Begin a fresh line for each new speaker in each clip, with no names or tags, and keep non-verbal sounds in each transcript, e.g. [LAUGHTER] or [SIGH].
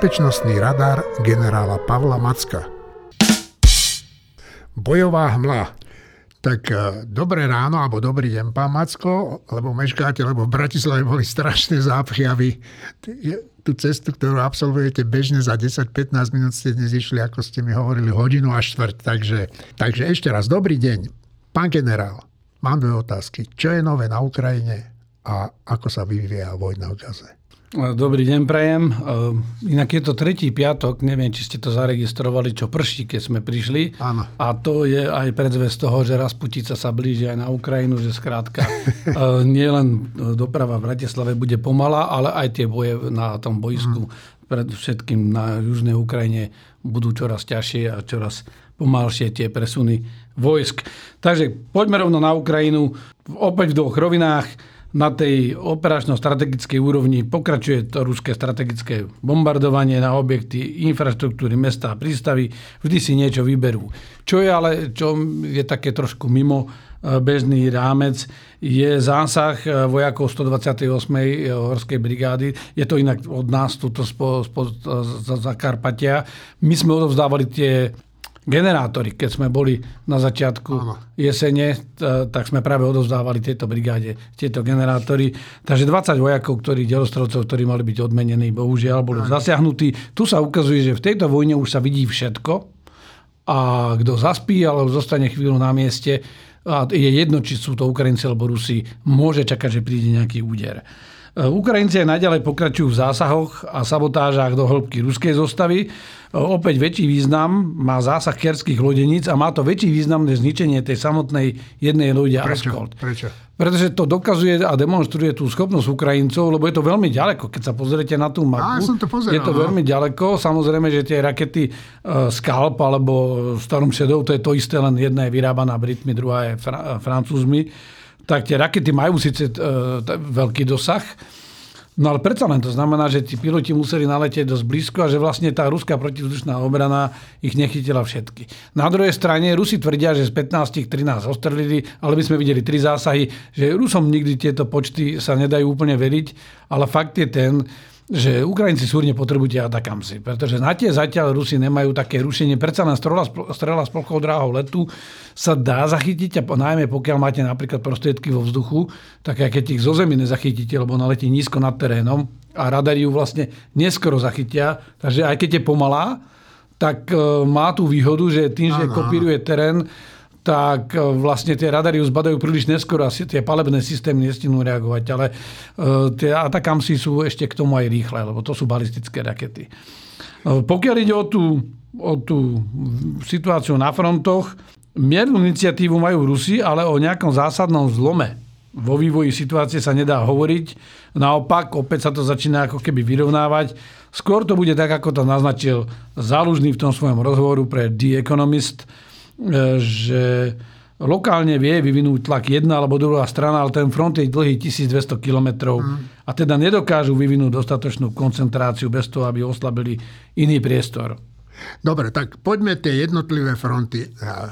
Bezpečnostný radar generála Pavla Macka. Bojová hmla. Tak e, dobré ráno, alebo dobrý deň, pán Macko, lebo meškáte, lebo v Bratislave boli strašné zápchyavy. Tú cestu, ktorú absolvujete bežne za 10-15 minút ste dnes išli, ako ste mi hovorili, hodinu a štvrť. Takže, takže ešte raz, dobrý deň. Pán generál, mám dve otázky. Čo je nové na Ukrajine a ako sa vyvíja vojna v Gaze?
Dobrý deň, prajem. Inak je to tretí piatok, neviem, či ste to zaregistrovali, čo prší, keď sme prišli.
Áno.
A to je aj predzvesť toho, že Rasputica sa blíži aj na Ukrajinu, že skrátka [LAUGHS] nie len doprava v Bratislave bude pomalá, ale aj tie boje na tom boisku, mm. predovšetkým na južnej Ukrajine, budú čoraz ťažšie a čoraz pomalšie tie presuny vojsk. Takže poďme rovno na Ukrajinu, opäť v dvoch rovinách na tej operačno-strategickej úrovni pokračuje to ruské strategické bombardovanie na objekty infraštruktúry, mesta a prístavy. Vždy si niečo vyberú. Čo je ale, čo je také trošku mimo e, bežný rámec, je zásah e, vojakov 128. horskej brigády. Je to inak od nás, tuto z Zakarpatia. My sme odovzdávali tie generátory, keď sme boli na začiatku Áno. jesene, tak sme práve odovzdávali tieto brigáde, tieto generátory. Takže 20 vojakov, ktorí, delostrovcov, ktorí mali byť odmenení, bohužiaľ, boli Áno. zasiahnutí. Tu sa ukazuje, že v tejto vojne už sa vidí všetko a kto zaspí alebo zostane chvíľu na mieste, a je jedno, či sú to Ukrajinci alebo Rusi, môže čakať, že príde nejaký úder. Ukrajinci aj naďalej pokračujú v zásahoch a sabotážach do hĺbky ruskej zostavy. Opäť väčší význam má zásah kerských lodeníc a má to väčší význam než zničenie tej samotnej jednej lode
Prečo? Prečo?
Pretože to dokazuje a demonstruje tú schopnosť Ukrajincov, lebo je to veľmi ďaleko. Keď sa pozriete na tú mapu,
ja to pozeral,
je to
no.
veľmi ďaleko. Samozrejme, že tie rakety uh, Scalp alebo Storm Shadow, to je to isté, len jedna je vyrábaná Britmi, druhá je fra- Francúzmi tak tie rakety majú síce uh, veľký dosah, No ale predsa len to znamená, že tí piloti museli naletieť dosť blízko a že vlastne tá ruská protivzdušná obrana ich nechytila všetky. Na druhej strane Rusi tvrdia, že z 15 13 ostrelili, ale my sme videli tri zásahy, že Rusom nikdy tieto počty sa nedajú úplne veriť, ale fakt je ten, že Ukrajinci súrne potrebujú atakamsy, pretože na tie zatiaľ Rusi nemajú také rušenie. Predsa len strela, strela s plochou dráhou letu sa dá zachytiť a najmä pokiaľ máte napríklad prostriedky vo vzduchu, tak aj keď ich zo zemi nezachytíte, lebo naletí nízko nad terénom a radari ju vlastne neskoro zachytia, takže aj keď je pomalá, tak e, má tú výhodu, že tým, že kopíruje terén, tak e, vlastne tie radary zbadajú príliš neskoro a tie palebné systémy nestinú reagovať. Ale e, tie atakamsy sú ešte k tomu aj rýchle, lebo to sú balistické rakety. E, pokiaľ ide o tú, o tú situáciu na frontoch, miernu iniciatívu majú Rusi, ale o nejakom zásadnom zlome vo vývoji situácie sa nedá hovoriť. Naopak, opäť sa to začína ako keby vyrovnávať. Skôr to bude tak, ako to naznačil Zálužný v tom svojom rozhovoru pre The Economist, že lokálne vie vyvinúť tlak jedna alebo druhá strana, ale ten front je dlhý 1200 km mm. a teda nedokážu vyvinúť dostatočnú koncentráciu bez toho, aby oslabili iný priestor.
Dobre, tak poďme tie jednotlivé fronty.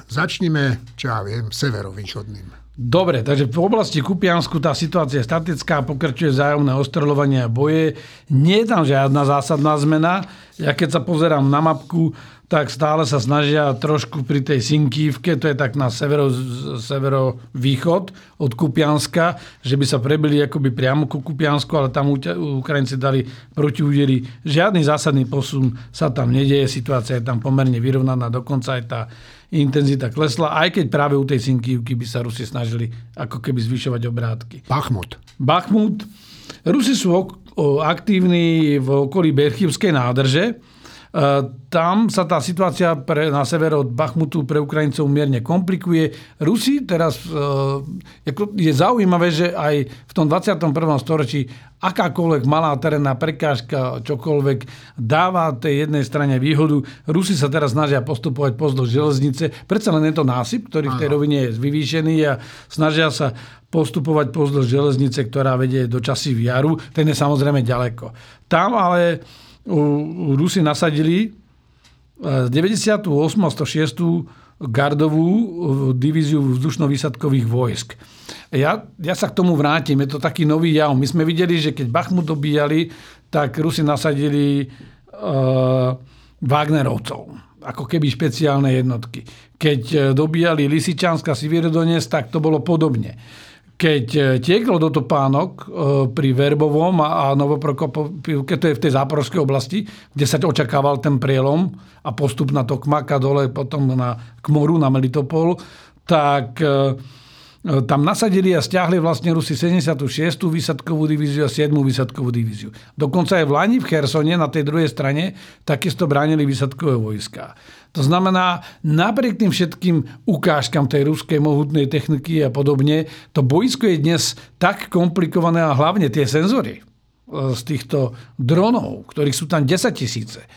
Začnime, čo ja viem, severovýchodným.
Dobre, takže v oblasti Kupiansku tá situácia je statická, pokračuje vzájomné ostreľovanie a boje. Nie je tam žiadna zásadná zmena. Ja keď sa pozerám na mapku, tak stále sa snažia trošku pri tej Sinkívke, to je tak na severo, severovýchod od Kupianska, že by sa prebili akoby priamo ku Kupiansku, ale tam Ukrajinci dali protiúdery. Žiadny zásadný posun sa tam nedieje, situácia je tam pomerne vyrovnaná, dokonca aj tá intenzita klesla, aj keď práve u tej Sinkívky by sa Rusi snažili ako keby zvyšovať obrátky.
Bachmut.
Bachmut. Rusi sú aktívni v okolí Berchivskej nádrže, tam sa tá situácia pre, na sever od Bachmutu pre Ukrajincov mierne komplikuje. Rusi teraz, e, je zaujímavé, že aj v tom 21. storočí akákoľvek malá terénna prekážka, čokoľvek dáva tej jednej strane výhodu. Rusi sa teraz snažia postupovať pozdĺž železnice. Predsa len je to násyp, ktorý v tej rovine je vyvýšený a snažia sa postupovať pozdĺž železnice, ktorá vedie do časy v jaru. Ten je samozrejme ďaleko. Tam ale Rusi nasadili 98. a 106. gardovú divíziu vzdušno-výsadkových vojsk. Ja, ja sa k tomu vrátim, je to taký nový jav. My sme videli, že keď Bachmut dobíjali, tak Rusi nasadili Wagnerovcov. Ako keby špeciálne jednotky. Keď e, dobíjali Lisičanska Sivierodones, tak to bolo podobne. Keď e, tieklo do Topánok e, pri Verbovom a Novoprokopivke, to je v tej záporovskej oblasti, kde sa očakával ten prielom a postup na Tokmaka dole potom na, k moru, na Melitopol, tak E, tam nasadili a stiahli vlastne Rusi 76. výsadkovú divíziu a 7. výsadkovú divíziu. Dokonca aj v Lani v Chersone na tej druhej strane takisto bránili výsadkové vojska. To znamená, napriek tým všetkým ukážkam tej ruskej mohutnej techniky a podobne, to boisko je dnes tak komplikované a hlavne tie senzory e, z týchto dronov, ktorých sú tam 10 tisíce, e,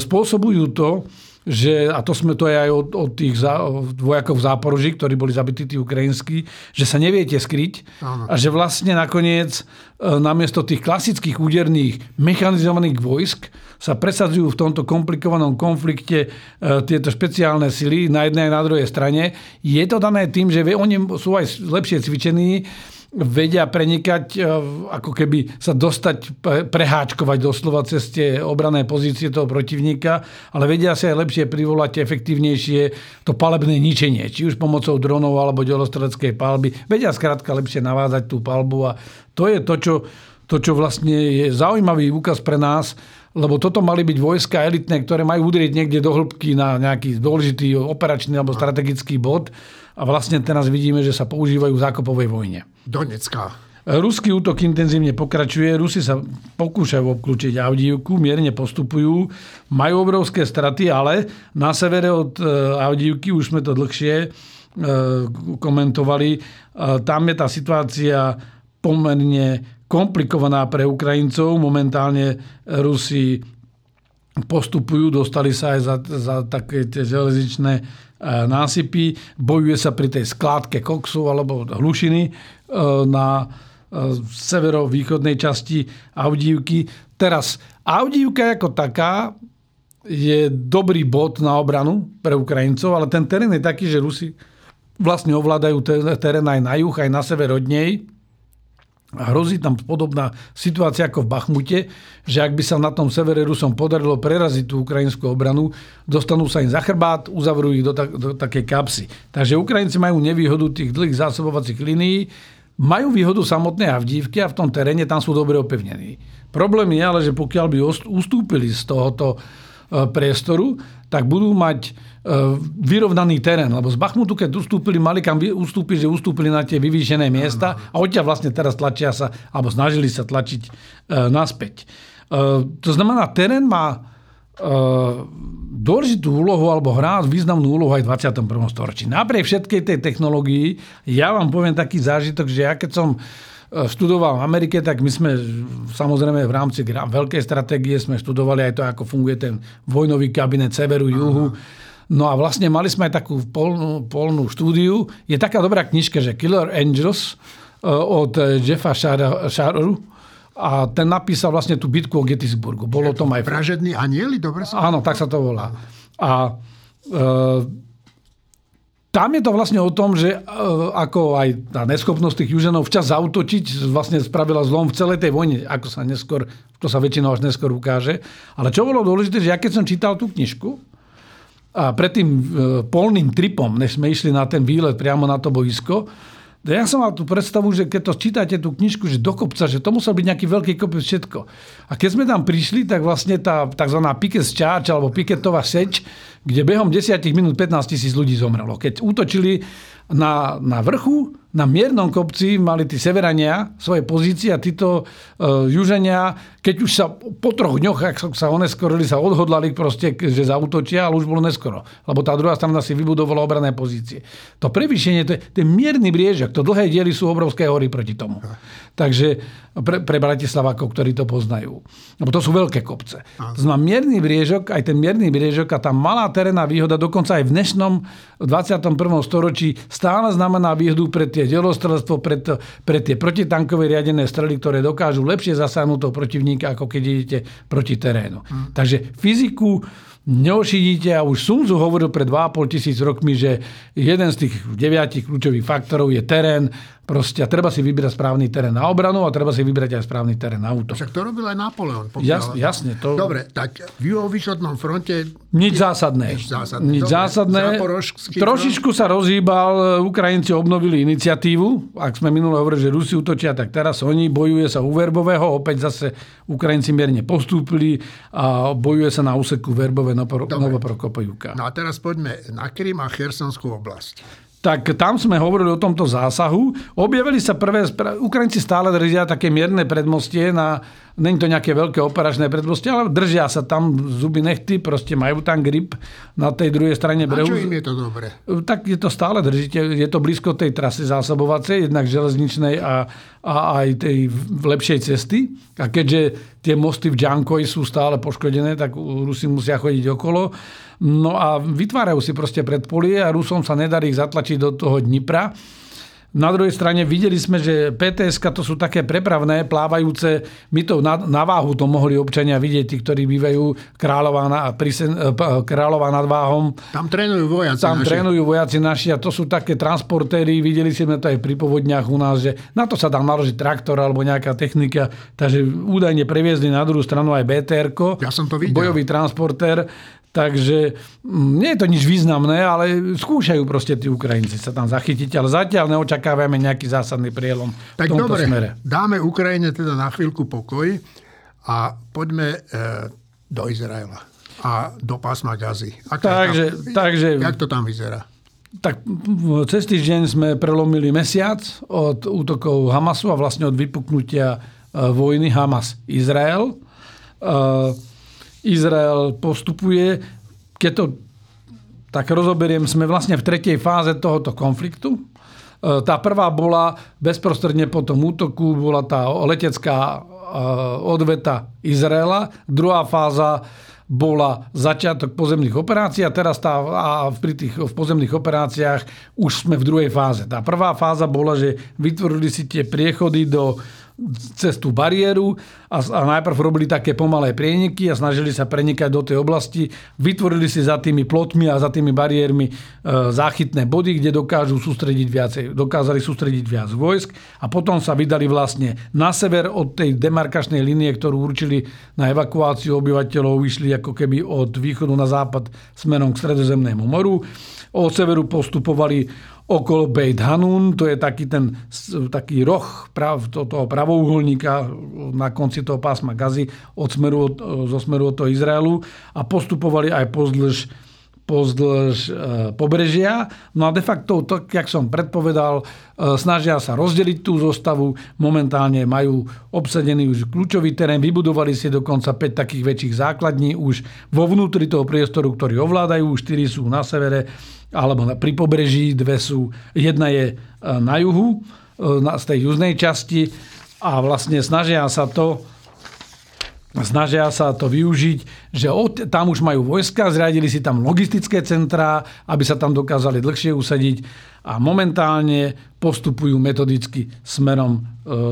spôsobujú to, že, a to sme to aj od, od tých zá, vojakov v Záporoži, ktorí boli zabití tí ukrajinskí, že sa neviete skryť Áno. a že vlastne nakoniec e, namiesto tých klasických úderných mechanizovaných vojsk sa presadzujú v tomto komplikovanom konflikte e, tieto špeciálne sily na jednej a na druhej strane. Je to dané tým, že oni sú aj lepšie cvičení, vedia prenikať, e, ako keby sa dostať, preháčkovať doslova cez tie obrané pozície toho protivníka, ale vedia sa aj lepšie privolať efektívnejšie to palebné ničenie, či už pomocou dronov alebo delostreleckej palby. Vedia skrátka lepšie navázať tú palbu a to je to, čo, to, čo vlastne je zaujímavý úkaz pre nás, lebo toto mali byť vojska elitné, ktoré majú udrieť niekde do hĺbky na nejaký dôležitý operačný alebo strategický bod a vlastne teraz vidíme, že sa používajú v zákopovej vojne.
Donecká.
Ruský útok intenzívne pokračuje, Rusi sa pokúšajú obklúčiť Avdívku, mierne postupujú, majú obrovské straty, ale na severe od e, Avdívky, už sme to dlhšie e, komentovali, e, tam je tá situácia pomerne komplikovaná pre Ukrajincov. Momentálne Rusi postupujú, dostali sa aj za, za také tie železničné E, násypy, bojuje sa pri tej skládke koksu alebo hlušiny e, na e, severovýchodnej časti Avdívky. Teraz Avdívka ako taká je dobrý bod na obranu pre Ukrajincov, ale ten terén je taký, že Rusi vlastne ovládajú terén aj na juh, aj na sever od nej hrozí tam podobná situácia ako v Bachmute, že ak by sa na tom severe Rusom podarilo preraziť tú ukrajinskú obranu, dostanú sa im za chrbát, uzavrú ich do, tak, do takej kapsy. Takže Ukrajinci majú nevýhodu tých dlhých zásobovacích línií, majú výhodu samotnej Avdívky a v tom teréne tam sú dobre opevnení. Problém je ale, že pokiaľ by ustúpili z tohoto priestoru, tak budú mať E, vyrovnaný terén. Lebo z Bachmutu, keď ustúpili, mali kam ustúpiť, že ustúpili na tie vyvýšené miesta a odtiaľ vlastne teraz tlačia sa, alebo snažili sa tlačiť e, naspäť. E, to znamená, terén má dôležitú úlohu alebo hrá významnú úlohu aj v 21. storočí. Napriek všetkej tej technológii, ja vám poviem taký zážitok, že ja keď som študoval v Amerike, tak my sme samozrejme v rámci veľkej stratégie sme študovali aj to, ako funguje ten vojnový kabinet severu, juhu. Aha No a vlastne mali sme aj takú polnú, polnú štúdiu. Je taká dobrá knižka, že Killer Angels e, od Jeffa Shareru. A ten napísal vlastne tú bitku o Gettysburgu. Bolo to aj...
Vražední anieli, dobre
sa... Áno, tak sa to volá. A e, tam je to vlastne o tom, že e, ako aj tá neschopnosť tých juženov včas zautočiť vlastne spravila zlom v celej tej vojne, ako sa neskôr, to sa väčšinou až neskôr ukáže. Ale čo bolo dôležité, že ja keď som čítal tú knižku, a pred tým e, polným tripom, než sme išli na ten výlet priamo na to boisko, ja som mal tú predstavu, že keď to čítate tú knižku, že do kopca, že to musel byť nejaký veľký kopec všetko. A keď sme tam prišli, tak vlastne tá tzv. picket charge alebo piketová seč, kde behom 10 minút 15 tisíc ľudí zomrelo. Keď útočili na, na vrchu, na miernom kopci mali tí severania svoje pozície a títo uh, južania, keď už sa po troch dňoch, ak sa oneskorili, sa odhodlali proste, že zautočia, ale už bolo neskoro. Lebo tá druhá strana si vybudovala obrané pozície. To prevýšenie, to je, to je mierny briežok, to dlhé diely sú obrovské hory proti tomu. Takže pre, pre Bratislavakom, ktorí to poznajú. Lebo to sú veľké kopce. To znamená mierny briežok, aj ten mierny briežok a tá malá terénna výhoda, dokonca aj v dnešnom 21. storočí stále znamená výhodu pre tie delostrelstvo, pre, to, pre tie protitankové riadené strely, ktoré dokážu lepšie zasáhnuť toho protivníka, ako keď idete proti terénu. Hmm. Takže fyziku neošidíte a už Sun Tzu hovoril pred 2,5 tisíc rokmi, že jeden z tých deviatich kľúčových faktorov je terén, Proste, a treba si vybrať správny terén na obranu a treba si vybrať aj správny terén na útok.
Však to robil aj Napoleon.
Jas, jasne. To...
Dobre, tak v juhovýchodnom fronte...
Nič zásadné.
Nič zásadné.
Nič zásadné. Trošičku sa rozhýbal, Ukrajinci obnovili iniciatívu. Ak sme minule hovorili, že Rusi útočia, tak teraz oni bojuje sa u Verbového. Opäť zase Ukrajinci mierne postúpili a bojuje sa na úseku Verbové Novoprokopojúka.
No a teraz poďme na Krym a Chersonskú oblasť
tak tam sme hovorili o tomto zásahu. Objavili sa prvé, Ukrajinci stále držia také mierne predmostie na, není to nejaké veľké operačné predmostie, ale držia sa tam zuby nechty, proste majú tam grip na tej druhej strane brehu. A
čo im je to dobre?
Tak je to stále držíte, je to blízko tej trasy zásobovacej, jednak železničnej a, a aj tej lepšej cesty. A keďže tie mosty v Džankoji sú stále poškodené, tak Rusi musia chodiť okolo. No a vytvárajú si proste predpolie a Rusom sa nedarí ich zatlačiť do toho Dnipra. Na druhej strane videli sme, že PTS to sú také prepravné, plávajúce. My to na, na váhu to mohli občania vidieť, tí, ktorí bývajú Kráľová, na, prisen, eh, Kráľová nad váhom.
Tam trénujú vojaci
Tam naši. trénujú vojaci naši a to sú také transportéry. Videli sme to aj pri povodniach u nás, že na to sa dá naložiť traktor alebo nejaká technika. Takže údajne previezli na druhú stranu aj BTR.
Ja som to videl.
Bojový transportér. Takže mm, nie je to nič významné, ale skúšajú proste tí Ukrajinci sa tam zachytiť, ale zatiaľ neočakávame nejaký zásadný prielom
tak
v tomto
dobre,
smere.
dáme Ukrajine teda na chvíľku pokoj a poďme e, do Izraela a do pásma Gazy.
takže, tam, takže,
jak to tam vyzerá?
Tak cez týždeň sme prelomili mesiac od útokov Hamasu a vlastne od vypuknutia e, vojny Hamas-Izrael. E, Izrael postupuje. Keď to tak rozoberiem, sme vlastne v tretej fáze tohoto konfliktu. E, tá prvá bola bezprostredne po tom útoku, bola tá letecká e, odveta Izraela. Druhá fáza bola začiatok pozemných operácií a teraz tá, a pri tých v pozemných operáciách už sme v druhej fáze. Tá prvá fáza bola, že vytvorili si tie priechody do cez tú bariéru a, a najprv robili také pomalé prieniky a snažili sa prenikať do tej oblasti. Vytvorili si za tými plotmi a za tými bariérmi e, záchytné body, kde dokážu sústrediť viacej, dokázali sústrediť viac vojsk a potom sa vydali vlastne na sever od tej demarkačnej linie, ktorú určili na evakuáciu obyvateľov, vyšli ako keby od východu na západ smerom k stredozemnému moru. Od severu postupovali okolo Beit Hanun, to je taký ten taký roh prav, to, toho pravouholníka na konci toho pásma Gazy od smeru, zo smeru od toho Izraelu. A postupovali aj pozdĺž pozdĺž e, pobrežia. No a de facto, to, jak som predpovedal, e, snažia sa rozdeliť tú zostavu. Momentálne majú obsadený už kľúčový terén, vybudovali si dokonca 5 takých väčších základní už vo vnútri toho priestoru, ktorý ovládajú. 4 sú na severe alebo pri pobreží, dve sú, jedna je e, na juhu, z tej južnej časti a vlastne snažia sa to snažia sa to využiť, že od, tam už majú vojska, zriadili si tam logistické centrá, aby sa tam dokázali dlhšie usadiť a momentálne postupujú metodicky smerom e,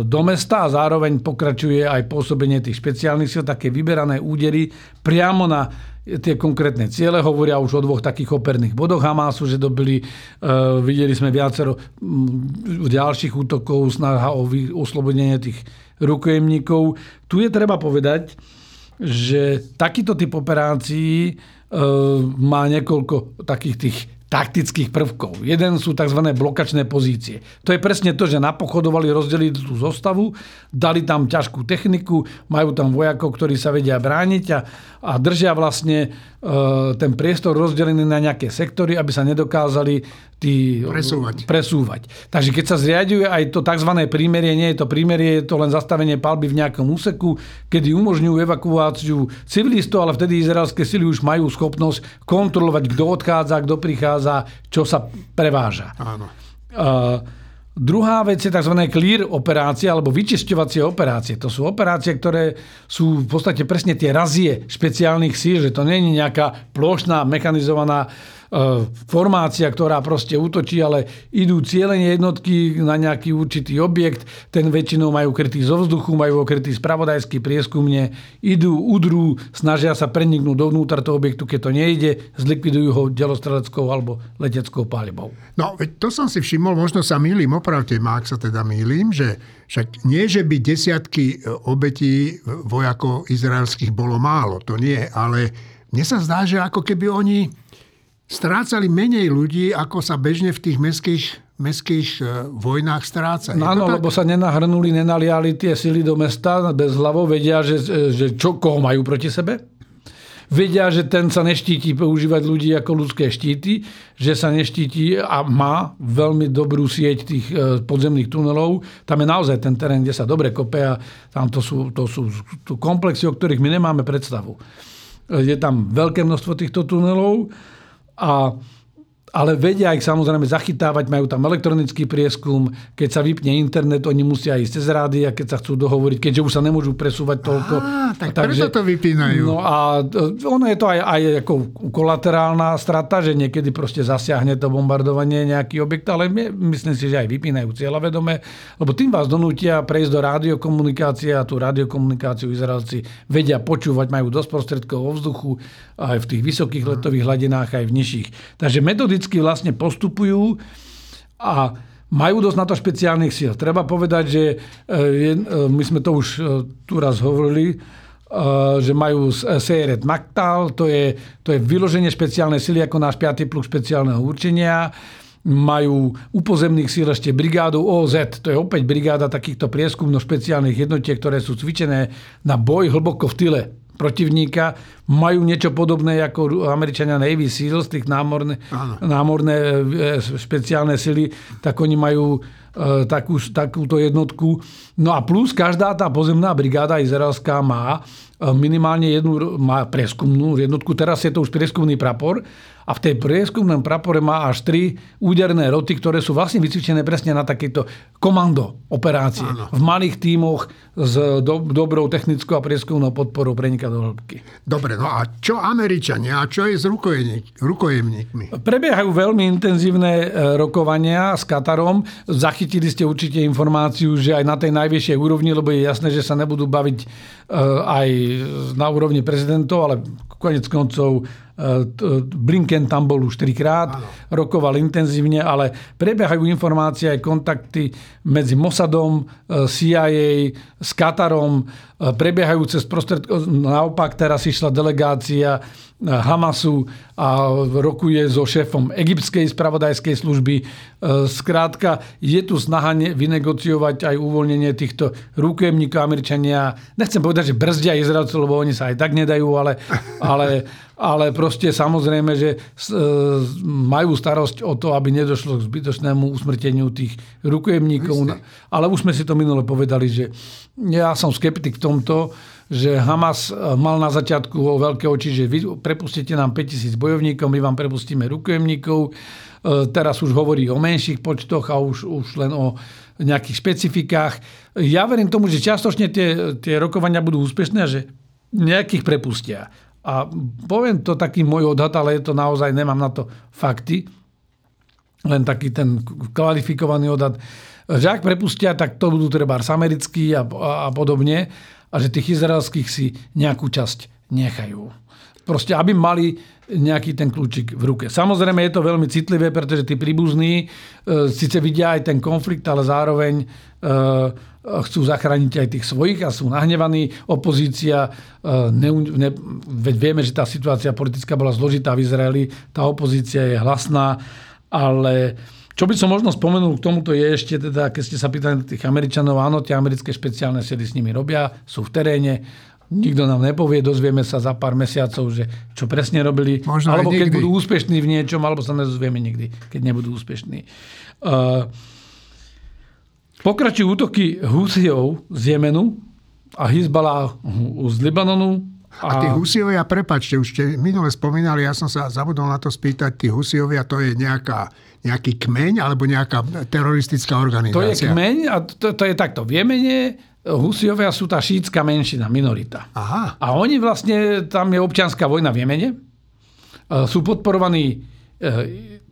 do mesta a zároveň pokračuje aj pôsobenie tých špeciálnych síl, také vyberané údery priamo na tie konkrétne ciele. Hovoria už o dvoch takých operných bodoch Hamasu, že dobili, uh, videli sme viacero ďalších útokov, snaha o oslobodenie tých rukojemníkov. Tu je treba povedať, že takýto typ operácií e, má niekoľko takých tých taktických prvkov. Jeden sú tzv. blokačné pozície. To je presne to, že napochodovali, rozdelili tú zostavu, dali tam ťažkú techniku, majú tam vojakov, ktorí sa vedia brániť a, a držia vlastne e, ten priestor rozdelený na nejaké sektory, aby sa nedokázali tí
presúvať.
presúvať. Takže keď sa zriaduje aj to tzv. prímerie, nie je to prímerie, je to len zastavenie palby v nejakom úseku, kedy umožňujú evakuáciu civilistov, ale vtedy izraelské sily už majú schopnosť kontrolovať, kto odchádza, kto prichádza, čo sa preváža.
Áno.
Uh, Druhá vec je tzv. clear operácie alebo vyčisťovacie operácie. To sú operácie, ktoré sú v podstate presne tie razie špeciálnych síl, že to nie je nejaká plošná mechanizovaná formácia, ktorá proste útočí, ale idú cieľenie jednotky na nejaký určitý objekt, ten väčšinou majú krytý zo vzduchu, majú okrytý spravodajský prieskumne, idú, udrú, snažia sa preniknúť dovnútra toho objektu, keď to nejde, zlikvidujú ho delostreleckou alebo leteckou palibou.
No, to som si všimol, možno sa mýlim, opravte ma, ak sa teda mýlim, že však nie, že by desiatky e, obetí vojakov izraelských bolo málo, to nie, ale mne sa zdá, že ako keby oni strácali menej ľudí, ako sa bežne v tých mestských, mestských e, vojnách stráca.
No áno, tak... lebo sa nenahrnuli, nenaliali tie sily do mesta bez hlavou, vedia, že, že čo, koho majú proti sebe. Vedia, že ten sa neštíti používať ľudí ako ľudské štíty, že sa neštíti a má veľmi dobrú sieť tých e, podzemných tunelov. Tam je naozaj ten terén, kde sa dobre kope a tam to sú, to sú komplexy, o ktorých my nemáme predstavu. Je tam veľké množstvo týchto tunelov a ale vedia ich samozrejme zachytávať, majú tam elektronický prieskum, keď sa vypne internet, oni musia ísť cez rády a keď sa chcú dohovoriť, keďže už sa nemôžu presúvať toľko.
Á, tak takže, preto to vypínajú.
No a e, ono je to aj, aj ako kolaterálna strata, že niekedy proste zasiahne to bombardovanie nejaký objekt, ale my, myslím si, že aj vypínajú cieľavedome, lebo tým vás donútia prejsť do radiokomunikácie a tú radiokomunikáciu Izraelci vedia počúvať, majú dosť prostredkov vo vzduchu, aj v tých vysokých letových hladinách, aj v nižších. Takže metodicky metodicky vlastne postupujú a majú dosť na to špeciálnych síl. Treba povedať, že e, e, my sme to už e, tu raz hovorili, že majú Sejret Maktal, to je, to je vyloženie špeciálnej sily ako náš 5. pluk špeciálneho určenia. Majú u pozemných síl ešte brigádu OZ, to je opäť brigáda takýchto prieskumno špeciálnych jednotiek, ktoré sú cvičené na boj hlboko v tyle protivníka majú niečo podobné ako Američania Navy SEALs, tých námorné, námorné e, špeciálne sily, tak oni majú e, takú, takúto jednotku. No a plus každá tá pozemná brigáda izraelská má e, minimálne jednu má preskumnú jednotku. Teraz je to už prieskumný prapor a v tej prieskumnom prapore má až tri úderné roty, ktoré sú vlastne vycvičené presne na takéto komando operácie. Áno. V malých tímoch s do, dobrou technickou a prieskumnou podporou prenika do hĺbky.
Dobre, no a čo Američania a čo je s rukojemníkmi?
Prebiehajú veľmi intenzívne e, rokovania s Katarom. Zachytili ste určite informáciu, že aj na tej najvyššej úrovni, lebo je jasné, že sa nebudú baviť e, aj na úrovni prezidentov, ale konec koncov Blinken tam bol už trikrát, rokoval intenzívne, ale prebiehajú informácie aj kontakty medzi Mossadom, e, CIA, s Katarom, e, prebiehajú cez prostredko... Naopak teraz išla delegácia Hamasu a rokuje so šéfom egyptskej spravodajskej služby. Skrátka, je tu snaha vynegociovať aj uvoľnenie týchto rukojemníkov Američania. Nechcem povedať, že brzdia Izraelcov, lebo oni sa aj tak nedajú, ale, ale ale proste samozrejme, že e, majú starosť o to, aby nedošlo k zbytočnému usmrteniu tých rukojemníkov. Ale už sme si to minule povedali, že ja som skeptik v tomto, že Hamas e, mal na začiatku o veľké oči, že vy prepustíte nám 5000 bojovníkov, my vám prepustíme rukojemníkov. E, teraz už hovorí o menších počtoch a už, už len o nejakých špecifikách. Ja verím tomu, že čiastočne tie, tie rokovania budú úspešné a že nejakých prepustia. A poviem to taký môj odhad, ale je to naozaj, nemám na to fakty, len taký ten kvalifikovaný odhad, že ak prepustia, tak to budú treba americkí a, a, a podobne a že tých izraelských si nejakú časť nechajú. Proste, aby mali nejaký ten kľúčik v ruke. Samozrejme je to veľmi citlivé, pretože tí príbuzní e, síce vidia aj ten konflikt, ale zároveň e, chcú zachrániť aj tých svojich a sú nahnevaní. Opozícia, e, ne, ne, vieme, že tá situácia politická bola zložitá v Izraeli, tá opozícia je hlasná, ale čo by som možno spomenul k tomuto je ešte, teda, keď ste sa pýtali tých Američanov, áno, tie americké špeciálne sily s nimi robia, sú v teréne, Nikto nám nepovie, dozvieme sa za pár mesiacov, že čo presne robili.
Možno
alebo keď budú úspešní v niečom, alebo sa nezozvieme nikdy, keď nebudú úspešní. Uh, pokračujú útoky Husijov z Jemenu a Hizbala z Libanonu.
A, a tí Husiovia, prepačte, už ste minule spomínali, ja som sa zabudol na to spýtať, tí Husiovia, to je nejaká, nejaký kmeň alebo nejaká teroristická organizácia?
To je kmeň a to, to je takto. V Jemene Husiovia sú tá šítska menšina, minorita.
Aha.
A oni vlastne, tam je občianská vojna v Jemene. E, sú podporovaní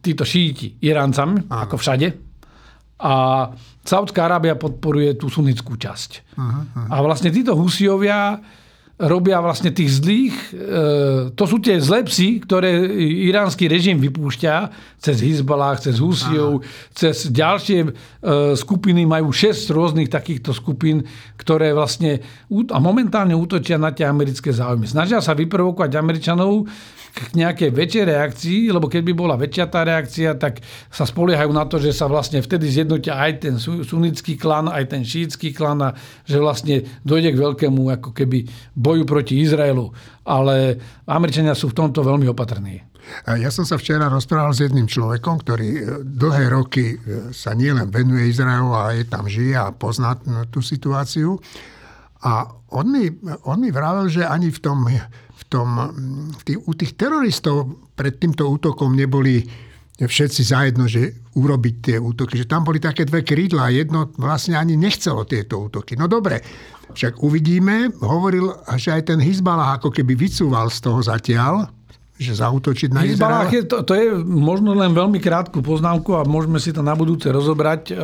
títo šíti Iráncami, Aha. ako všade. A Saudská Arábia podporuje tú sunnickú časť. Aha, aha. A vlastne títo Husiovia robia vlastne tých zlých, e, to sú tie zlé psy, ktoré iránsky režim vypúšťa cez Hizbalah, cez Husiov, cez ďalšie e, skupiny, majú 6 rôznych takýchto skupín, ktoré vlastne a momentálne útočia na tie americké záujmy. Snažia sa vyprovokovať Američanov k nejakej väčšej reakcii, lebo keď by bola väčšia tá reakcia, tak sa spoliehajú na to, že sa vlastne vtedy zjednotia aj ten sunnický klan, aj ten šítsky klan a že vlastne dojde k veľkému ako keby boju proti Izraelu. Ale Američania sú v tomto veľmi opatrní.
Ja som sa včera rozprával s jedným človekom, ktorý e, dlhé roky e, sa nielen venuje Izraelu, ale je tam žije a pozná tú situáciu. A on mi, on mi vravel, že ani v tom tom, tý, u tých teroristov pred týmto útokom neboli všetci zajedno, že urobiť tie útoky. Že tam boli také dve krídla a jedno vlastne ani nechcelo tieto útoky. No dobre, však uvidíme. Hovoril, že aj ten Hizbalah ako keby vycúval z toho zatiaľ, že zautočiť na Izrael.
Je, to, to je možno len veľmi krátku poznámku a môžeme si to na budúce rozobrať e,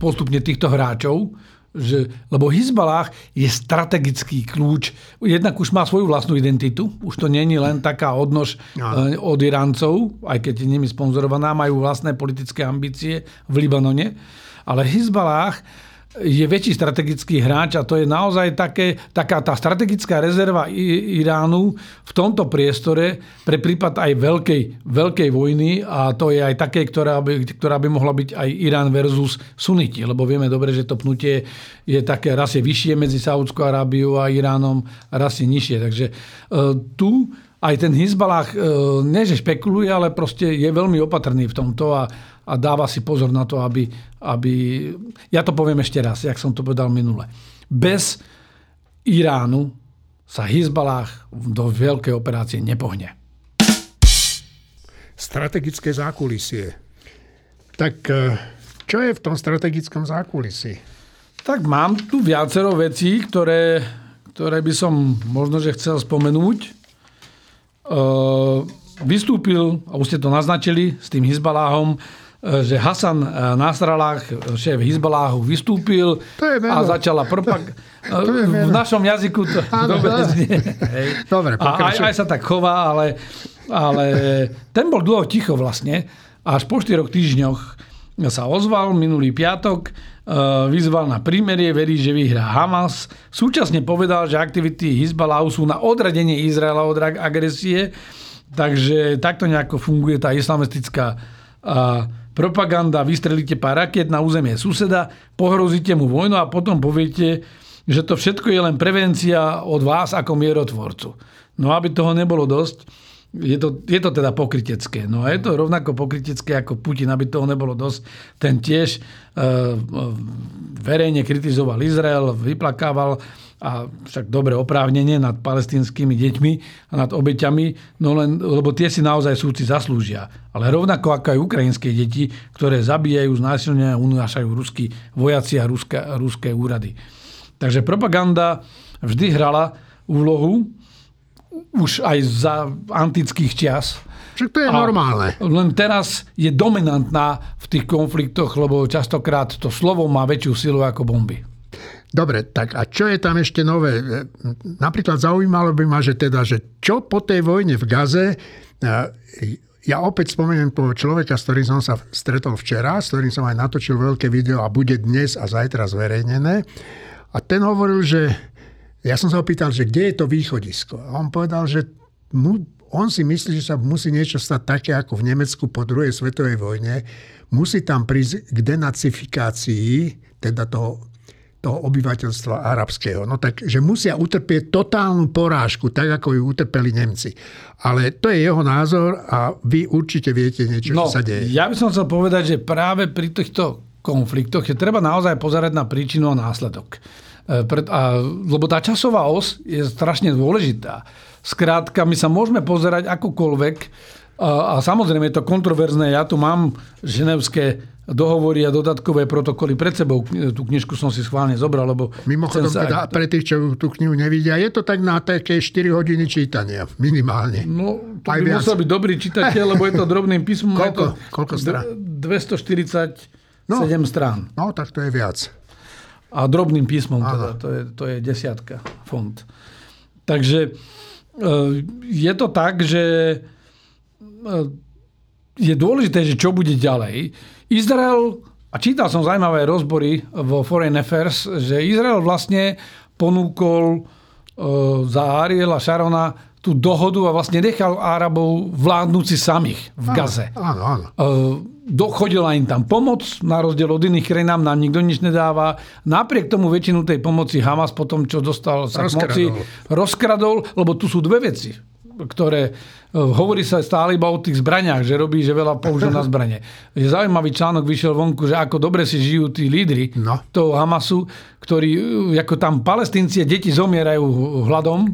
postupne týchto hráčov že, lebo Hizbalách je strategický kľúč. Jednak už má svoju vlastnú identitu, už to není len taká odnož no. od Iráncov, aj keď je nimi sponzorovaná, majú vlastné politické ambície v Libanone. Ale Hizbalách je väčší strategický hráč a to je naozaj také, taká tá strategická rezerva Iránu v tomto priestore pre prípad aj veľkej, veľkej vojny a to je aj také, ktorá by, ktorá by mohla byť aj Irán versus Suniti, lebo vieme dobre, že to pnutie je také raz je vyššie medzi Saudskou Arábiou a Iránom, raz je nižšie. Takže e, tu aj ten Hizbalách, nie že špekuluje, ale proste je veľmi opatrný v tomto a a dáva si pozor na to, aby, aby... Ja to poviem ešte raz, jak som to povedal minule. Bez Iránu sa Hizbalách do veľkej operácie nepohne.
Strategické zákulisie. Tak e, čo je v tom strategickom zákulisí?
Tak mám tu viacero vecí, ktoré, ktoré by som možno, že chcel spomenúť. E, vystúpil, a už ste to naznačili, s tým Hizbaláhom že Hasan eh, Nasrallah, šéf Hizbaláhu, vystúpil a začala propag... v našom jazyku to Áno, dobre znie. Dobre, a aj, aj sa tak chová, ale, ale ten bol dlho ticho vlastne. Až po štyroch týždňoch sa ozval minulý piatok, eh, vyzval na prímerie, verí, že vyhrá Hamas. Súčasne povedal, že aktivity Hizbaláhu sú na odradenie Izraela od agresie. Takže takto nejako funguje tá islamistická propaganda, vystrelíte pár raket na územie suseda, pohrozíte mu vojnu a potom poviete, že to všetko je len prevencia od vás ako mierotvorcu. No aby toho nebolo dosť, je to, je to teda pokrytecké. No a je to rovnako pokrytecké ako Putin, aby toho nebolo dosť. Ten tiež e, verejne kritizoval Izrael, vyplakával a však dobre oprávnenie nad palestinskými deťmi a nad obeťami, no len, lebo tie si naozaj súci zaslúžia. Ale rovnako ako aj ukrajinské deti, ktoré zabíjajú, znásilňujú a unášajú ruskí vojaci a ruské, ruské úrady. Takže propaganda vždy hrala úlohu, už aj za antických čias.
Však to je a normálne.
Len teraz je dominantná v tých konfliktoch, lebo častokrát to slovo má väčšiu silu ako bomby.
Dobre, tak a čo je tam ešte nové? Napríklad zaujímalo by ma, že teda, že čo po tej vojne v Gaze, ja opäť spomeniem toho človeka, s ktorým som sa stretol včera, s ktorým som aj natočil veľké video a bude dnes a zajtra zverejnené. A ten hovoril, že ja som sa opýtal, že kde je to východisko. A on povedal, že mu, on si myslí, že sa musí niečo stať také ako v Nemecku po druhej svetovej vojne. Musí tam prísť k denacifikácii, teda toho toho obyvateľstva arabského. No tak, že musia utrpieť totálnu porážku, tak ako ju utrpeli Nemci. Ale to je jeho názor a vy určite viete niečo, no, čo sa deje.
Ja by som chcel povedať, že práve pri týchto konfliktoch je treba naozaj pozerať na príčinu a následok. E, a, lebo tá časová os je strašne dôležitá. Skrátka, my sa môžeme pozerať akokoľvek a, a samozrejme je to kontroverzné. Ja tu mám ženevské dohovory a dodatkové protokoly pred sebou. Tú knižku som si schválne zobral, lebo...
Mimochodom, sa... teda, pre tých, čo tú knihu nevidia, je to tak na také 4 hodiny čítania, minimálne.
No, to Aj by viac. musel byť dobrý čitateľ, lebo je to drobným písmom.
Koľko, koľko strán?
247 no, strán.
No, tak to je viac.
A drobným písmom, teda, to, je, to je desiatka font. Takže e, je to tak, že e, je dôležité, že čo bude ďalej. Izrael, a čítal som zaujímavé rozbory vo Foreign Affairs, že Izrael vlastne ponúkol e, za Ariela Šarona tú dohodu a vlastne nechal Arabov vládnuť si samých v Gaze.
Áno, áno.
Dochodila im tam pomoc, na rozdiel od iných krajín nám, nám nikto nič nedáva. Napriek tomu väčšinu tej pomoci Hamas potom, čo dostal sa k moci, rozkradol, lebo tu sú dve veci, ktoré hovorí sa stále iba o tých zbraniach, že robí, že veľa použil na zbranie. Je zaujímavý článok vyšiel vonku, že ako dobre si žijú tí lídry no. toho Hamasu, ktorí, ako tam palestínci a deti zomierajú hladom,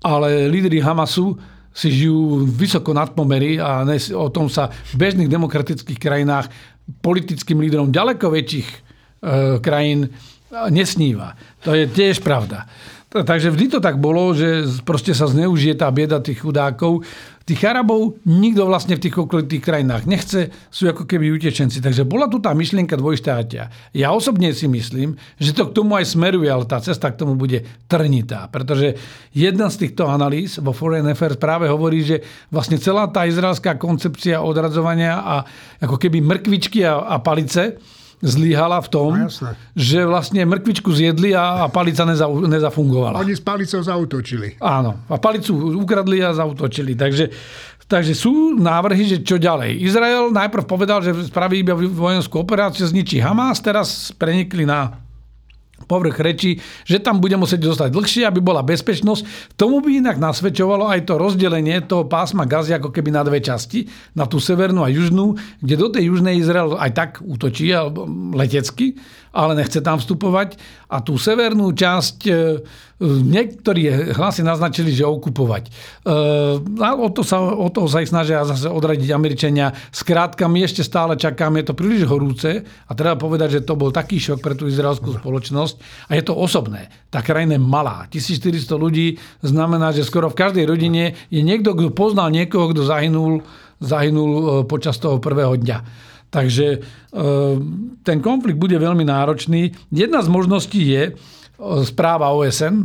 ale lídry Hamasu si žijú vysoko nad pomery a o tom sa v bežných demokratických krajinách politickým lídrom ďaleko väčších e, krajín nesníva. To je tiež pravda. Takže vždy to tak bolo, že proste sa zneužije tá bieda tých chudákov. Tých Arabov nikto vlastne v tých okolitých krajinách nechce, sú ako keby utečenci. Takže bola tu tá myšlienka dvojštátia. Ja osobne si myslím, že to k tomu aj smeruje, ale tá cesta k tomu bude trnitá. Pretože jedna z týchto analýz vo Foreign Affairs práve hovorí, že vlastne celá tá izraelská koncepcia odradzovania a ako keby mrkvičky a, a palice, zlyhala v tom, no, že vlastne mrkvičku zjedli a, a palica neza, nezafungovala.
Oni s palicou zautočili.
Áno, a palicu ukradli a zautočili. Takže, takže sú návrhy, že čo ďalej. Izrael najprv povedal, že spraví iba vojenskú operáciu, zničí Hamas, teraz prenikli na povrch reči, že tam bude musieť zostať dlhšie, aby bola bezpečnosť. Tomu by inak nasvedčovalo aj to rozdelenie toho pásma Gazy ako keby na dve časti, na tú severnú a južnú, kde do tej južnej Izrael aj tak útočí letecky, ale nechce tam vstupovať. A tú severnú časť e, niektorí hlasy naznačili, že okupovať. E, a o, to sa, o toho sa ich snažia zase odradiť Američania. Skrátka, my ešte stále čakáme, je to príliš horúce a treba povedať, že to bol taký šok pre tú izraelskú spoločnosť a je to osobné. Tá krajina je malá. 1400 ľudí znamená, že skoro v každej rodine je niekto, kto poznal niekoho, kto zahynul, zahynul e, počas toho prvého dňa. Takže e, ten konflikt bude veľmi náročný. Jedna z možností je e, správa OSN,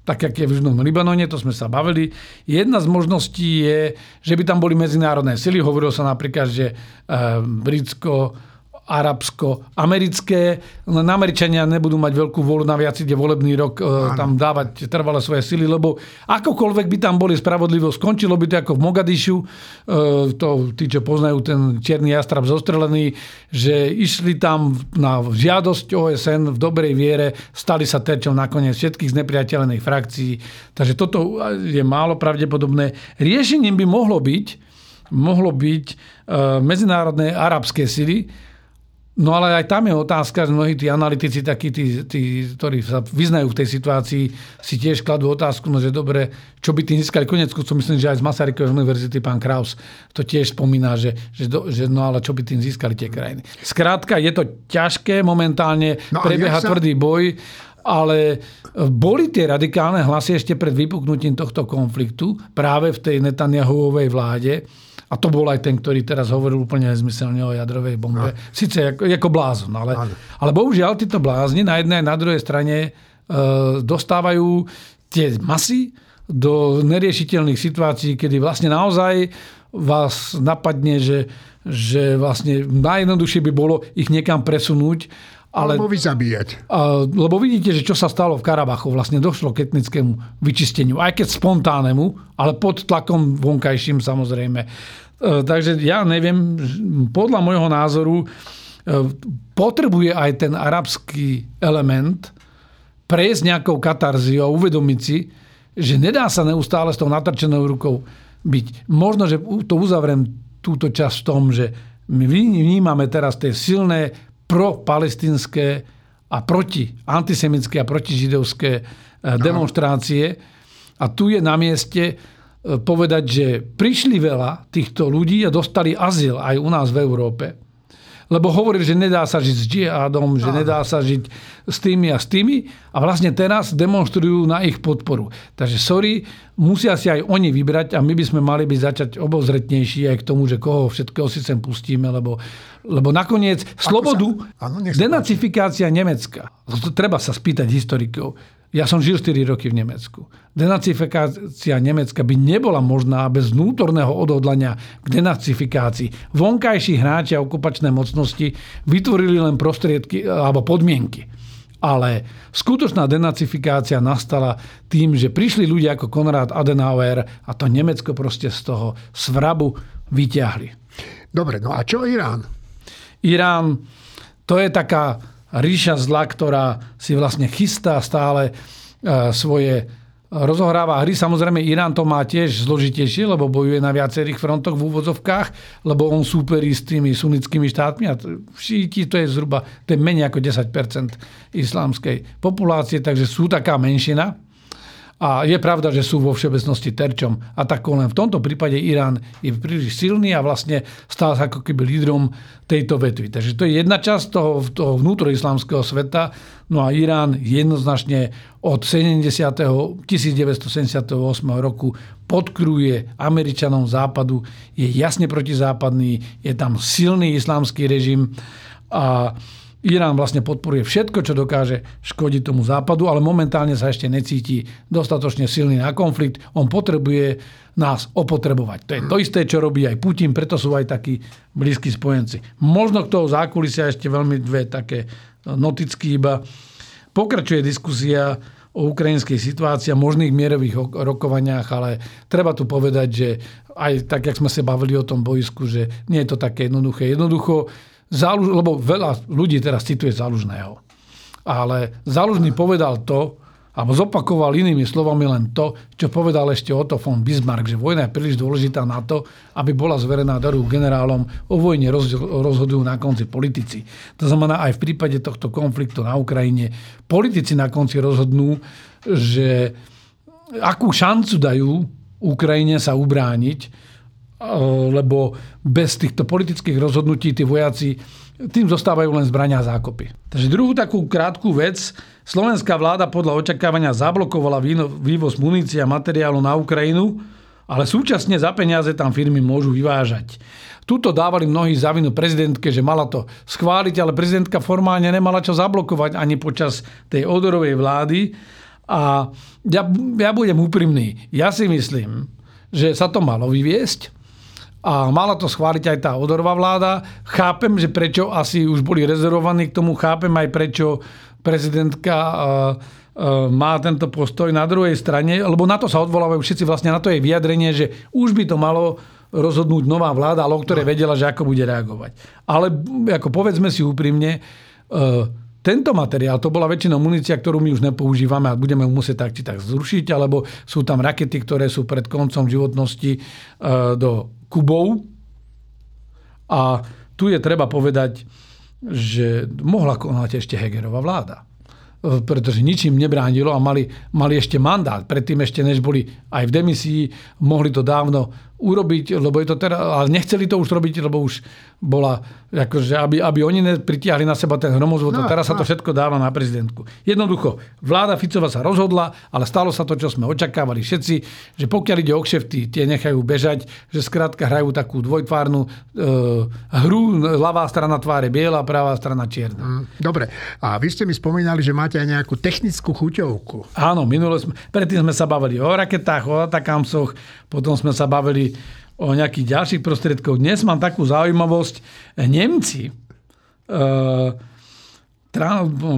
tak, jak je v Južnom Libanone, to sme sa bavili. Jedna z možností je, že by tam boli medzinárodné sily. Hovorilo sa napríklad, že e, Britsko, arabsko-americké. Len Američania nebudú mať veľkú vôľu na viac ide volebný rok. E, tam dávať trvalé svoje sily, lebo akokoľvek by tam boli spravodlivo, skončilo by to ako v Mogadišu. E, to tí, čo poznajú ten čierny jastrab zostrelený, že išli tam na žiadosť OSN v dobrej viere, stali sa terčom nakoniec všetkých znepriateľených frakcií. Takže toto je málo pravdepodobné. Riešením by mohlo byť, mohlo byť e, medzinárodné arabské sily, No ale aj tam je otázka, že mnohí tí analytici, takí tí, tí, ktorí sa vyznajú v tej situácii, si tiež kladú otázku, no že dobre, čo by tí získali konec co myslím, že aj z Masarykovej univerzity pán Kraus to tiež spomína, že, že, do, že no ale čo by tým získali tie krajiny. Skrátka, je to ťažké, momentálne no, prebieha sa... tvrdý boj, ale boli tie radikálne hlasy ešte pred vypuknutím tohto konfliktu práve v tej Netanyahuovej vláde, a to bol aj ten, ktorý teraz hovoril úplne nezmyselne o jadrovej bombe. No. Sice ako, ako blázon, ale, ale bohužiaľ títo blázni na jednej a na druhej strane e, dostávajú tie masy do neriešiteľných situácií, kedy vlastne naozaj vás napadne, že, že vlastne najjednoduchšie by bolo ich niekam presunúť
ale, alebo vyzabíjať.
A, lebo vidíte, že čo sa stalo v Karabachu. Vlastne došlo k etnickému vyčisteniu. Aj keď spontánnemu, ale pod tlakom vonkajším samozrejme. E, takže ja neviem, podľa môjho názoru e, potrebuje aj ten arabský element prejsť nejakou katarziou a uvedomiť si, že nedá sa neustále s tou natrčenou rukou byť. Možno, že to uzavriem túto časť v tom, že my vnímame teraz tie silné pro-palestinské a proti antisemické a protižidovské eh, demonstrácie. A tu je na mieste e, povedať, že prišli veľa týchto ľudí a dostali azyl aj u nás v Európe lebo hovorili, že nedá sa žiť s džihádom, že nedá sa žiť s tými a s tými. A vlastne teraz demonstrujú na ich podporu. Takže sorry, musia si aj oni vybrať a my by sme mali byť začať obozretnejší aj k tomu, že koho všetkého si sem pustíme, lebo, lebo nakoniec slobodu, sa, áno, denacifikácia Nemecka, to treba sa spýtať historikov, ja som žil 4 roky v Nemecku. Denacifikácia Nemecka by nebola možná bez vnútorného odhodlania k denacifikácii. Vonkajší hráči a okupačné mocnosti vytvorili len prostriedky alebo podmienky. Ale skutočná denacifikácia nastala tým, že prišli ľudia ako Konrad Adenauer a to Nemecko proste z toho svrabu vyťahli.
Dobre, no a čo Irán?
Irán, to je taká ríša zla, ktorá si vlastne chystá stále e, svoje rozohráva hry. Samozrejme, Irán to má tiež zložitejšie, lebo bojuje na viacerých frontoch v úvodzovkách, lebo on súperí s tými sunnickými štátmi a šíti to je zhruba to je menej ako 10 islámskej populácie, takže sú taká menšina. A je pravda, že sú vo všeobecnosti terčom atakov, len v tomto prípade Irán je príliš silný a vlastne stál sa ako keby lídrom tejto vetvy. Takže to je jedna časť toho, toho vnútroislámskeho sveta. No a Irán jednoznačne od 70. 1978 roku podkruje Američanom západu, je jasne protizápadný, je tam silný islámsky režim a Irán vlastne podporuje všetko, čo dokáže škodiť tomu západu, ale momentálne sa ešte necíti dostatočne silný na konflikt. On potrebuje nás opotrebovať. To je to isté, čo robí aj Putin, preto sú aj takí blízki spojenci. Možno k toho zákulisia ešte veľmi dve také noticky iba. Pokračuje diskusia o ukrajinskej situácii a možných mierových rokovaniach, ale treba tu povedať, že aj tak, jak sme sa bavili o tom bojsku, že nie je to také jednoduché. Jednoducho Záluž, lebo veľa ľudí teraz cituje Zálužného. Ale Zálužný povedal to, alebo zopakoval inými slovami len to, čo povedal ešte Otto von Bismarck, že vojna je príliš dôležitá na to, aby bola zverená daru generálom. O vojne rozhodujú na konci politici. To znamená, aj v prípade tohto konfliktu na Ukrajine politici na konci rozhodnú, že akú šancu dajú Ukrajine sa ubrániť, lebo bez týchto politických rozhodnutí tí vojaci tým zostávajú len zbrania a zákopy. Takže druhú takú krátku vec. Slovenská vláda podľa očakávania zablokovala vývoz munície a materiálu na Ukrajinu, ale súčasne za peniaze tam firmy môžu vyvážať. Tuto dávali mnohí za vinu prezidentke, že mala to schváliť, ale prezidentka formálne nemala čo zablokovať ani počas tej odorovej vlády. A ja, ja budem úprimný. Ja si myslím, že sa to malo vyviesť, a mala to schváliť aj tá odorová vláda. Chápem, že prečo asi už boli rezervovaní k tomu, chápem aj prečo prezidentka má tento postoj na druhej strane, lebo na to sa odvolávajú všetci vlastne na to je vyjadrenie, že už by to malo rozhodnúť nová vláda, ale o ktorej no. vedela, že ako bude reagovať. Ale ako povedzme si úprimne, uh, tento materiál, to bola väčšinou munícia, ktorú my už nepoužívame a budeme ju musieť tak či tak zrušiť, alebo sú tam rakety, ktoré sú pred koncom životnosti do Kubou. A tu je treba povedať, že mohla konať ešte Hegerová vláda pretože ničím nebránilo a mali, mali ešte mandát. Predtým ešte, než boli aj v demisii, mohli to dávno urobiť, lebo je to teraz, ale nechceli to už robiť, lebo už bola, akože, aby, aby oni nepritiahli na seba ten hromozvod no, a teraz no. sa to všetko dáva na prezidentku. Jednoducho, vláda Ficova sa rozhodla, ale stalo sa to, čo sme očakávali všetci, že pokiaľ ide o kšefty, tie nechajú bežať, že skrátka hrajú takú dvojtvárnu e, hru, ľavá strana tváre biela, pravá strana čierna. Mm,
dobre, a vy ste mi spomínali, že máte aj nejakú technickú chuťovku.
Áno, minule sme, predtým sme sa bavili o raketách, o atakamsoch, potom sme sa bavili o nejakých ďalších prostriedkoch. Dnes mám takú zaujímavosť. Nemci e,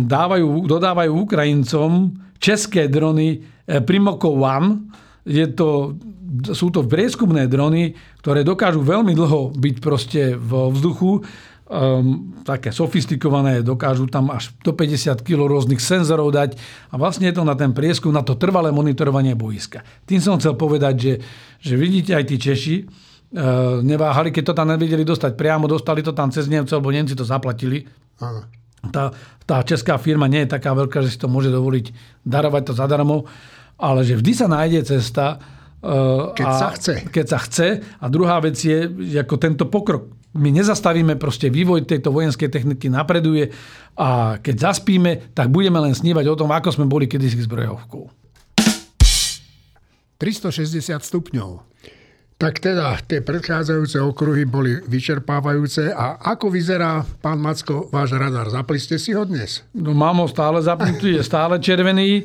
dávajú, dodávajú Ukrajincom české drony e, Primoko One. Je to, sú to prieskumné drony, ktoré dokážu veľmi dlho byť proste vo vzduchu um, také sofistikované, dokážu tam až do 50 kg rôznych senzorov dať a vlastne je to na ten prieskum, na to trvalé monitorovanie boiska. Tým som chcel povedať, že, že vidíte aj tí Češi, uh, neváhali, keď to tam nevedeli dostať priamo, dostali to tam cez Nemcov, lebo Nemci to zaplatili. Tá, tá česká firma nie je taká veľká, že si to môže dovoliť darovať to zadarmo. ale že vždy sa nájde cesta,
keď
a,
sa chce.
Keď sa chce. A druhá vec je, ako tento pokrok. My nezastavíme, proste vývoj tejto vojenskej techniky napreduje a keď zaspíme, tak budeme len snívať o tom, ako sme boli kedysi zbrojovkou.
360 stupňov. Tak teda, tie predchádzajúce okruhy boli vyčerpávajúce. A ako vyzerá, pán Macko, váš radar? Zapli ste si ho dnes?
No, mám ho stále zapnutý, je stále červený. E,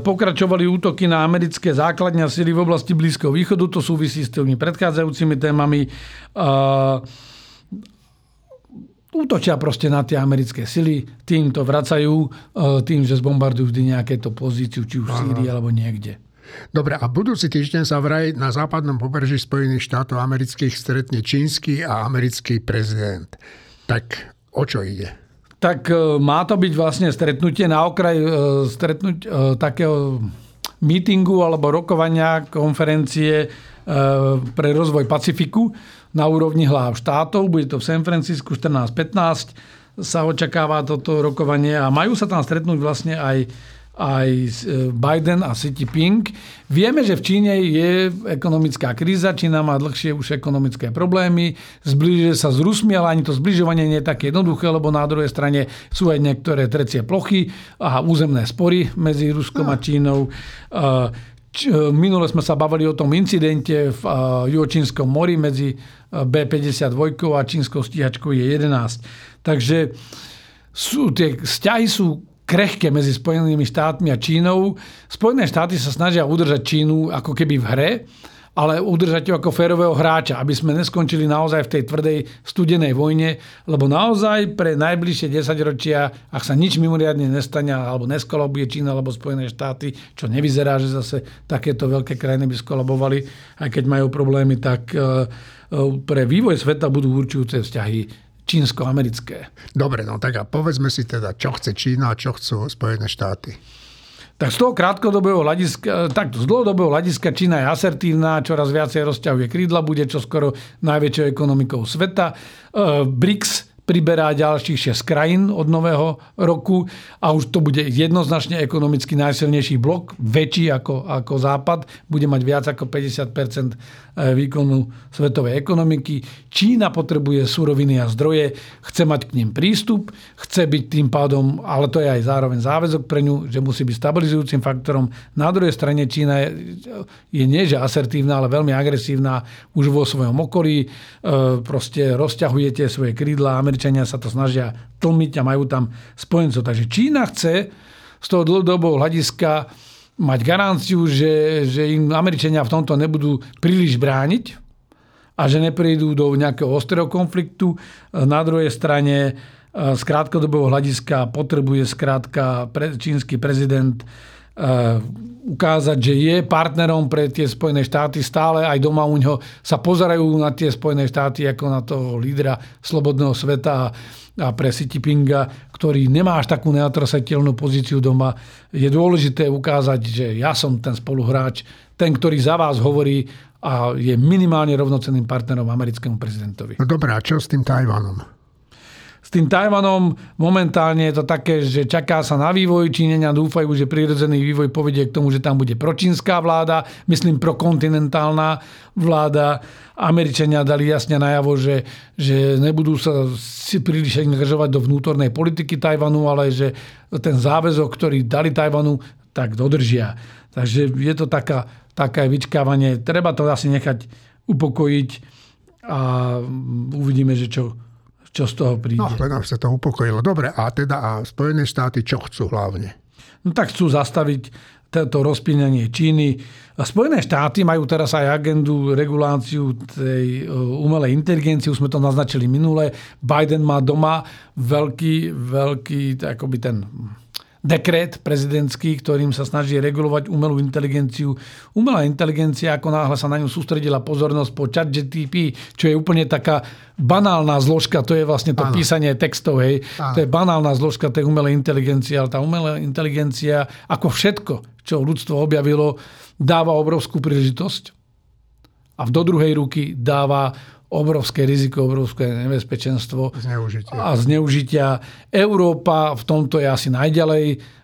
pokračovali útoky na americké základňa sily v oblasti Blízkeho východu. To súvisí s tými predchádzajúcimi témami. E, útočia proste na tie americké sily, tým to vracajú, e, tým, že zbombardujú vždy nejaké to pozíciu, či už v Sýrii alebo niekde.
Dobre, a budúci týždeň sa vraj na západnom pobreží Spojených štátov amerických stretne čínsky a americký prezident. Tak o čo ide?
Tak e, má to byť vlastne stretnutie na okraj e, stretnúť e, takého mítingu alebo rokovania konferencie pre rozvoj Pacifiku na úrovni hlav štátov. Bude to v San Francisku 14-15 sa očakáva toto rokovanie a majú sa tam stretnúť vlastne aj aj e, Biden a Xi Jinping. Vieme, že v Číne je ekonomická kríza, Čína má dlhšie už ekonomické problémy, zbližuje sa s Rusmi, ale ani to zbližovanie nie je také jednoduché, lebo na druhej strane sú aj niektoré trecie plochy a územné spory medzi Ruskom a Čínou. E, minule sme sa bavili o tom incidente v e, Juhočínskom mori medzi B-52 a čínskou stíhačkou je 11. Takže sú, tie vzťahy sú krehké medzi Spojenými štátmi a Čínou. Spojené štáty sa snažia udržať Čínu ako keby v hre, ale udržať ju ako férového hráča, aby sme neskončili naozaj v tej tvrdej studenej vojne, lebo naozaj pre najbližšie 10 ročia, ak sa nič mimoriadne nestane, alebo neskolabuje Čína alebo Spojené štáty, čo nevyzerá, že zase takéto veľké krajiny by skolabovali, aj keď majú problémy, tak e, e, pre vývoj sveta budú určujúce vzťahy čínsko-americké.
Dobre, no tak a povedzme si teda, čo chce Čína a čo chcú Spojené štáty.
Tak z toho krátkodobého hľadiska, tak z dlhodobého hľadiska Čína je asertívna, čoraz viacej rozťahuje krídla, bude čoskoro najväčšou ekonomikou sveta. E, BRICS priberá ďalších 6 krajín od nového roku a už to bude jednoznačne ekonomicky najsilnejší blok, väčší ako, ako Západ, bude mať viac ako 50 e, výkonu svetovej ekonomiky. Čína potrebuje suroviny a zdroje, chce mať k ním prístup, chce byť tým pádom, ale to je aj zároveň záväzok pre ňu, že musí byť stabilizujúcim faktorom. Na druhej strane Čína je, je nie že asertívna, ale veľmi agresívna už vo svojom okolí. E, proste rozťahuje tie svoje krídla Američania sa to snažia tlmiť a majú tam spojencov. Takže Čína chce z toho dlhodobého hľadiska mať garanciu, že, že im Američania v tomto nebudú príliš brániť a že neprídu do nejakého ostrého konfliktu. Na druhej strane z krátkodobého hľadiska potrebuje skrátka čínsky prezident Eh, ukázať, že je partnerom pre tie Spojené štáty. Stále aj doma u ňoho sa pozerajú na tie Spojené štáty ako na toho lídra slobodného sveta a pre Xi Jinpinga, ktorý nemá až takú neotrasateľnú pozíciu doma. Je dôležité ukázať, že ja som ten spoluhráč, ten, ktorý za vás hovorí a je minimálne rovnocenným partnerom americkému prezidentovi.
No dobrá, čo s tým Tajvanom?
Tým Tajvanom momentálne je to také, že čaká sa na vývoj. Číňania dúfajú, že prirodzený vývoj povedie k tomu, že tam bude pročínska vláda, myslím prokontinentálna vláda. Američania dali jasne najavo, že, že nebudú sa príliš angažovať do vnútornej politiky Tajvanu, ale že ten záväzok, ktorý dali Tajvanu, tak dodržia. Takže je to taká, taká vyčkávanie. Treba to asi nechať upokojiť a uvidíme, že čo, čo z toho príde.
No, len sa to upokojilo. Dobre, a teda a Spojené štáty čo chcú hlavne?
No tak chcú zastaviť to rozpínanie Číny. A Spojené štáty majú teraz aj agendu reguláciu tej e, umelej inteligencie, už sme to naznačili minule. Biden má doma veľký, veľký akoby ten dekret prezidentský, ktorým sa snaží regulovať umelú inteligenciu. Umelá inteligencia, ako náhle sa na ňu sústredila pozornosť po chat GTP, čo je úplne taká banálna zložka, to je vlastne to ano. písanie textov, hej. To je banálna zložka tej umelej inteligencie, ale tá umelá inteligencia, ako všetko, čo ľudstvo objavilo, dáva obrovskú príležitosť a do druhej ruky dáva obrovské riziko, obrovské nebezpečenstvo
zneužitia.
a zneužitia. Európa v tomto je asi najďalej.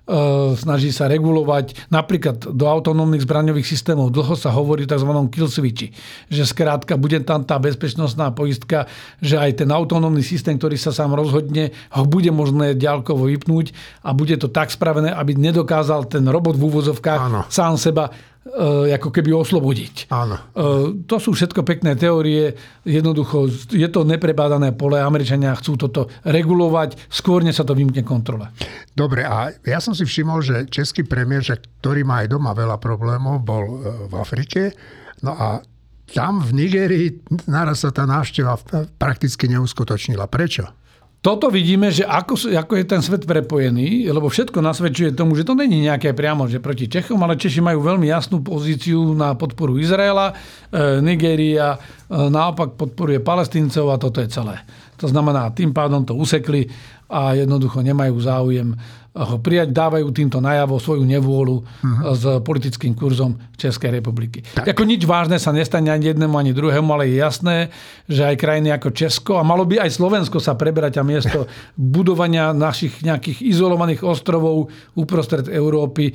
Snaží sa regulovať napríklad do autonómnych zbraňových systémov. Dlho sa hovorí o tzv. kill switchi, že skrátka bude tam tá bezpečnostná poistka, že aj ten autonómny systém, ktorý sa sám rozhodne, ho bude možné ďalkovo vypnúť a bude to tak spravené, aby nedokázal ten robot v úvozovkách Áno. sám seba E, ako keby oslobodiť.
Áno.
E, to sú všetko pekné teórie. Jednoducho je to neprebádané pole. Američania chcú toto regulovať, skôr sa to vymkne kontrole.
Dobre, a ja som si všimol, že český premiér, že, ktorý má aj doma veľa problémov, bol e, v Afrike. No a tam v Nigerii naraz sa tá návšteva prakticky neuskutočnila. Prečo?
toto vidíme, že ako, ako je ten svet prepojený, lebo všetko nasvedčuje tomu, že to není nejaké priamo že proti Čechom, ale Češi majú veľmi jasnú pozíciu na podporu Izraela, e, Nigéria e, naopak podporuje palestíncov a toto je celé. To znamená, tým pádom to usekli a jednoducho nemajú záujem prijať, dávajú týmto najavo svoju nevôľu uh-huh. s politickým kurzom Českej republiky. Tak. Ako nič vážne sa nestane ani jednému, ani druhému, ale je jasné, že aj krajiny ako Česko a malo by aj Slovensko sa preberať a miesto [LAUGHS] budovania našich nejakých izolovaných ostrovov uprostred Európy, e,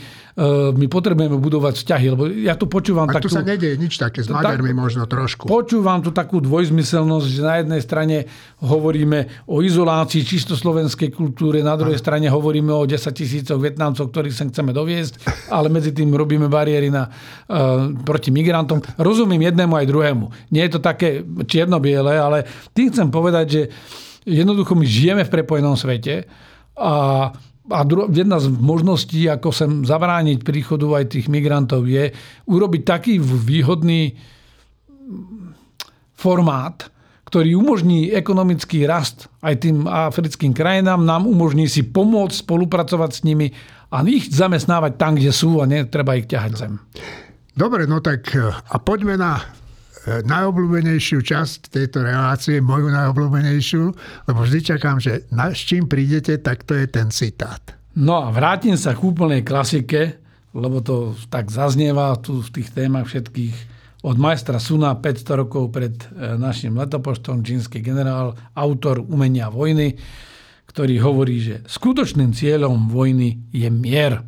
my potrebujeme budovať vzťahy, lebo ja tu počúvam
a
takú...
tu sa nedieje nič také, s Maďarmi tak, možno trošku.
Počúvam tu takú dvojzmyselnosť, že na jednej strane hovoríme o izolácii čisto slovenskej kultúre, na druhej strane hovoríme o 10 tisícov Vietnamcov, ktorých sem chceme doviezť, ale medzi tým robíme bariéry na, uh, proti migrantom. Rozumiem jednému aj druhému. Nie je to také čierno-biele, ale tým chcem povedať, že jednoducho my žijeme v prepojenom svete a a dru- jedna z možností, ako sem zabrániť príchodu aj tých migrantov, je urobiť taký výhodný formát, ktorý umožní ekonomický rast aj tým africkým krajinám, nám umožní si pomôcť spolupracovať s nimi a ich zamestnávať tam, kde sú a netreba ich ťahať sem.
Dobre, no tak e, a poďme na e, najobľúbenejšiu časť tejto relácie, moju najobľúbenejšiu, lebo vždy čakám, že na, s čím prídete, tak to je ten citát.
No a vrátim sa k úplnej klasike, lebo to tak zaznieva tu v tých témach všetkých od majstra Suna 500 rokov pred e, našim letopočtom, čínsky generál, autor umenia vojny, ktorý hovorí, že skutočným cieľom vojny je mier.